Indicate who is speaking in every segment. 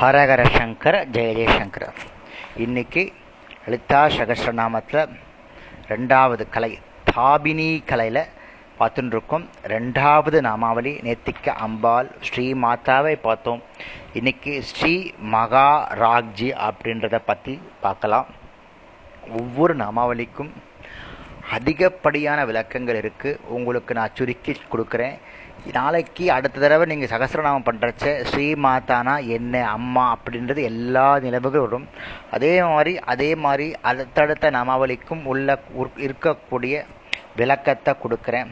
Speaker 1: ஹரஹர சங்கர ஜெய இன்னைக்கு லலிதா சகசிரநாமத்தில் ரெண்டாவது கலை தாபினி கலையில் பார்த்துட்டு இருக்கோம் ரெண்டாவது நாமாவளி நேத்திக்க அம்பாள் ஸ்ரீ மாதாவை பார்த்தோம். இன்னைக்கு ஸ்ரீ மகா ராக்ஜி அப்படின்றத பற்றி பார்க்கலாம். ஒவ்வொரு நாமாவளிக்கும் அதிகப்படியான விளக்கங்கள் இருக்குது உங்களுக்கு நான் சுருக்கி கொடுக்குறேன். நாளைக்கு அடுத்த தடவை நீங்கள் சகசிரநாமம் பண்ணுறச்ச ஸ்ரீ மாதானா என்ன அம்மா அப்படின்றது எல்லா நிலவுகளும் வரும். அதே மாதிரி அதே மாதிரி அடுத்தடுத்த நாமாவளிக்கும் உள்ள இருக்கக்கூடிய விளக்கத்தை கொடுக்குறேன்.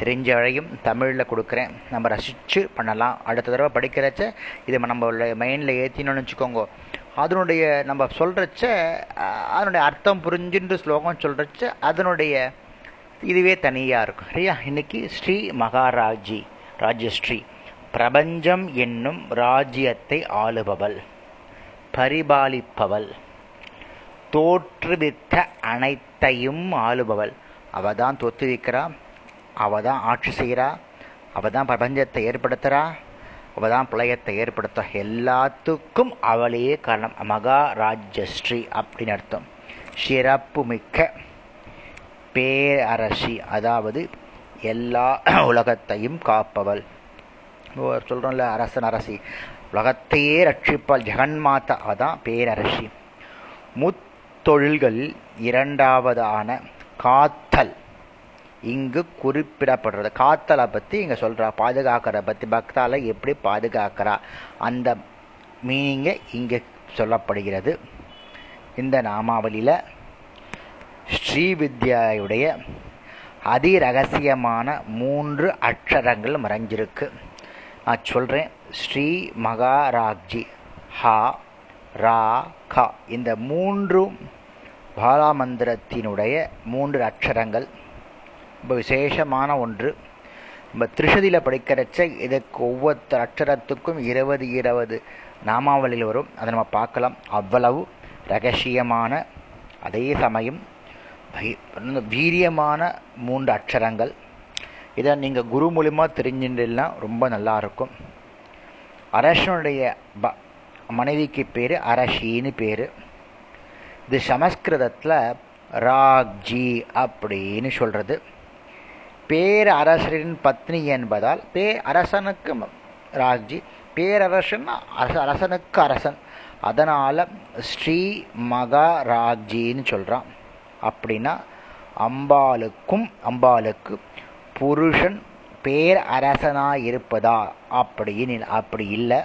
Speaker 1: தெரிஞ்ச வழியும் தமிழில் கொடுக்குறேன். நம்ம ரசித்து பண்ணலாம். அடுத்த தடவை படிக்கிறச்ச இதை நம்ம மைண்டில் ஏற்றினோன்னு வச்சுக்கோங்க. அதனுடைய நம்ம சொல்கிறச்ச அதனுடைய அர்த்தம் புரிஞ்சுன்ற ஸ்லோகம் சொல்கிறச்ச அதனுடைய இதுவே தனியாக இருக்கும். சரியா? இன்னைக்கு ஸ்ரீ மகாராஜி ராஜஸ்ரீ. பிரபஞ்சம் என்னும் ராஜ்யத்தை ஆளுபவள் பரிபாலிப்பவள் தோற்றுவித்த அனைத்தையும் ஆளுபவள். அவ தான் தோற்றுவிக்கிறா அவ தான் ஆட்சி செய்கிறா அவ தான் பிரபஞ்சத்தை ஏற்படுத்துகிறா அவ தான் பிரளயத்தை ஏற்படுத்த எல்லாத்துக்கும் அவளே காரணம். மகாராஜஸ்ரீ அப்படின்னு அர்த்தம். சிறப்பு மிக்க பேரரசி அதாவது எல்லா உலகத்தையும் காப்பவள். சொல்கிறோம்ல அரசன் அரசி. உலகத்தையே ரட்சிப்பாள் ஜெகன்மாதா அதான் பேரரசி. முத்தொழில்களில் இரண்டாவதான காத்தல். இங்கு குறிப்பிடப்படுறது. காத்தலை பற்றி இங்கே சொல்கிறா பாதுகாக்கிறத பற்றி பக்தால எப்படி பாதுகாக்கிறா? அந்த மீனிங்கை இங்கே சொல்லப்படுகிறது. இந்த நாமாவளியில் ஸ்ரீவித்யாவுடைய அதிரகசியமான மூன்று அக்ஷரங்கள் மறைஞ்சிருக்கு. நான் சொல்கிறேன் ஸ்ரீ மகாராஜி ஹா ரா கா. இந்த மூன்றும் பாலாமந்திரத்தினுடைய மூன்று அக்ஷரங்கள். ரொம்ப விசேஷமான ஒன்று. நம்ம திருஷதியில் படிக்கிறச்ச இதுக்கு ஒவ்வொரு அக்ஷரத்துக்கும் இருபது இருபது நாமாவளியில் வரும். அதை நம்ம பார்க்கலாம். அவ்வளவு ரகசியமான அதே சமயம் வீரியமான மூன்று அக்ஷரங்கள். இதை நீங்கள் குரு மூலிமா தெரிஞ்சுட்டுனா ரொம்ப நல்லா இருக்கும் அரசனுடைய ப மனைவிக்கு பேர் அரசின்னு பேர். இது சமஸ்கிருதத்தில் ராக்ஜி அப்படின்னு சொல்கிறது பேர் அரசரின் பத்னி என்பதால் பே அரசனுக்கு ராக்ஜி பேரரசன் அரசனுக்கு அரசன். அதனால் ஸ்ரீ மகாராஜின்னு சொல்கிறான் அப்படின்னா அம்பாளுக்கும் அம்பாளுக்கு புருஷன் பேர் அரசனாக இருப்பதா? அப்படின்னு அப்படி இல்லை.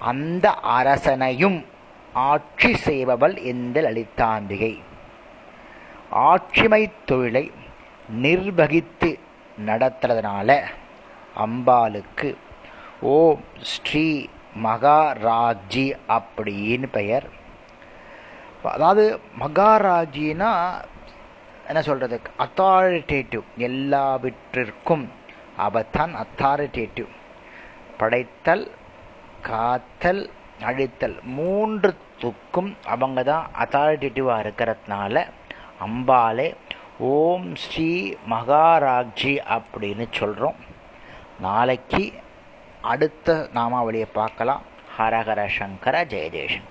Speaker 1: அந்த அரசனையும் ஆட்சி செய்பவள் இந்த லலிதாம்பிகை? ஆட்சிமை தொழிலை நிர்வகித்து நடத்துறதுனால அம்பாளுக்கு ஓம் ஸ்ரீ மகாராஜி அப்படின்னு பெயர். அதாவது மகாராஜினா என்ன சொல்கிறது அத்தாரிட்டேட்டிவ் எல்லாவற்றிற்கும் அவத்தான் அத்தாரிட்டேட்டிவ் படைத்தல் காத்தல் அழித்தல் மூன்றுத்துக்கும் அவங்க தான் அத்தாரிட்டேட்டிவாக இருக்கிறதுனால அம்பாலே ஓம் ஸ்ரீ மகாராஜி அப்படின்னு சொல்கிறோம் நாளைக்கு அடுத்த நாமாவளியை பார்க்கலாம். ஹரஹர சங்கர ஜெய ஜெயசங்கர்